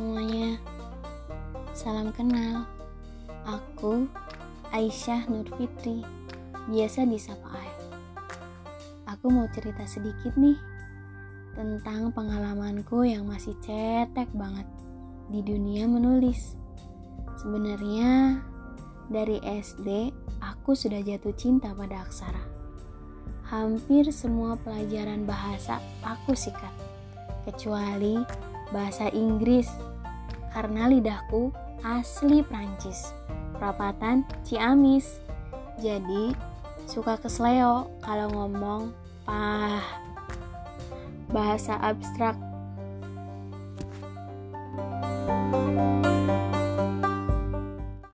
semuanya. Salam kenal. Aku Aisyah Nur Fitri, biasa disapa Ai. Aku mau cerita sedikit nih tentang pengalamanku yang masih cetek banget di dunia menulis. Sebenarnya dari SD aku sudah jatuh cinta pada aksara. Hampir semua pelajaran bahasa aku sikat, kecuali bahasa Inggris karena lidahku asli Prancis perapatan Ciamis. Jadi suka kesleo kalau ngomong pah. Bahasa abstrak